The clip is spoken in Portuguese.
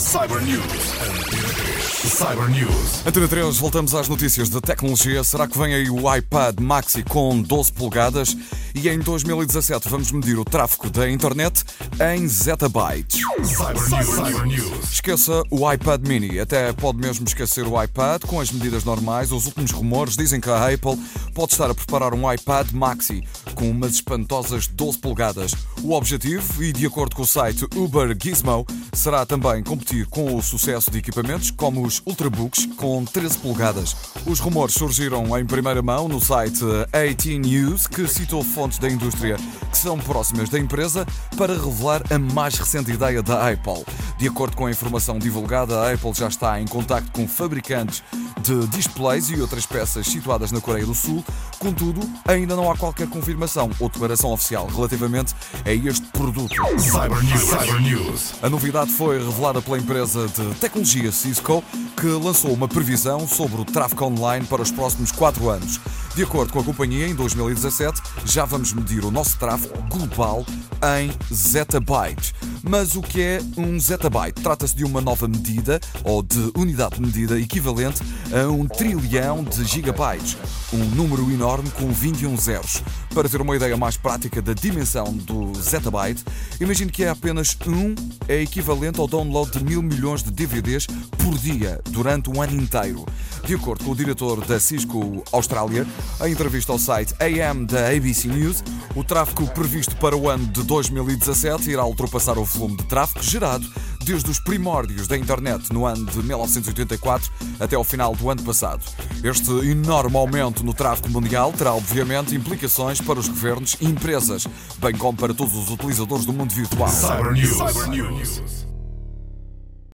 Cyber News. Antena 3. Cyber News. Antena 3, voltamos às notícias da tecnologia. Será que vem aí o iPad Maxi com 12 polegadas? E em 2017 vamos medir o tráfego da internet em zettabytes. Cyber News. Cyber News. Esqueça o iPad mini, até pode mesmo esquecer o iPad com as medidas normais. Os últimos rumores dizem que a Apple pode estar a preparar um iPad Maxi com umas espantosas 12 polegadas. O objetivo, e de acordo com o site Uber Gizmo, será também competir com o sucesso de equipamentos como os Ultrabooks com 13 polegadas. Os rumores surgiram em primeira mão no site AT News, que citou fontes da indústria que são próximas da empresa para revelar a mais recente ideia da Apple. De acordo com a informação divulgada, a Apple já está em contacto com fabricantes de displays e outras peças situadas na Coreia do Sul. Contudo, ainda não há qualquer confirmação ou declaração oficial relativamente a este produto. Cyber News. Cyber News. A novidade foi revelada pela empresa de tecnologia Cisco, que lançou uma previsão sobre o tráfego online para os próximos 4 anos. De acordo com a companhia, em 2017 já vamos medir o nosso tráfego global em zettabytes. Mas o que é um zettabyte? Trata-se de uma nova medida ou de unidade de medida equivalente a um trilhão de gigabytes, um número enorme com 21 zeros. Para ter uma ideia mais prática da dimensão do zettabyte, imagine que é apenas um é equivalente ao download de mil milhões de DVDs por dia durante um ano inteiro. De acordo com o diretor da Cisco Austrália, em entrevista ao site AM da ABC News, o tráfego previsto para o ano de 2017 irá ultrapassar o volume de tráfego gerado desde os primórdios da internet no ano de 1984 até ao final do ano passado. Este enorme aumento no tráfego mundial terá, obviamente, implicações para os governos e empresas, bem como para todos os utilizadores do mundo virtual. Cyber News. Cyber News.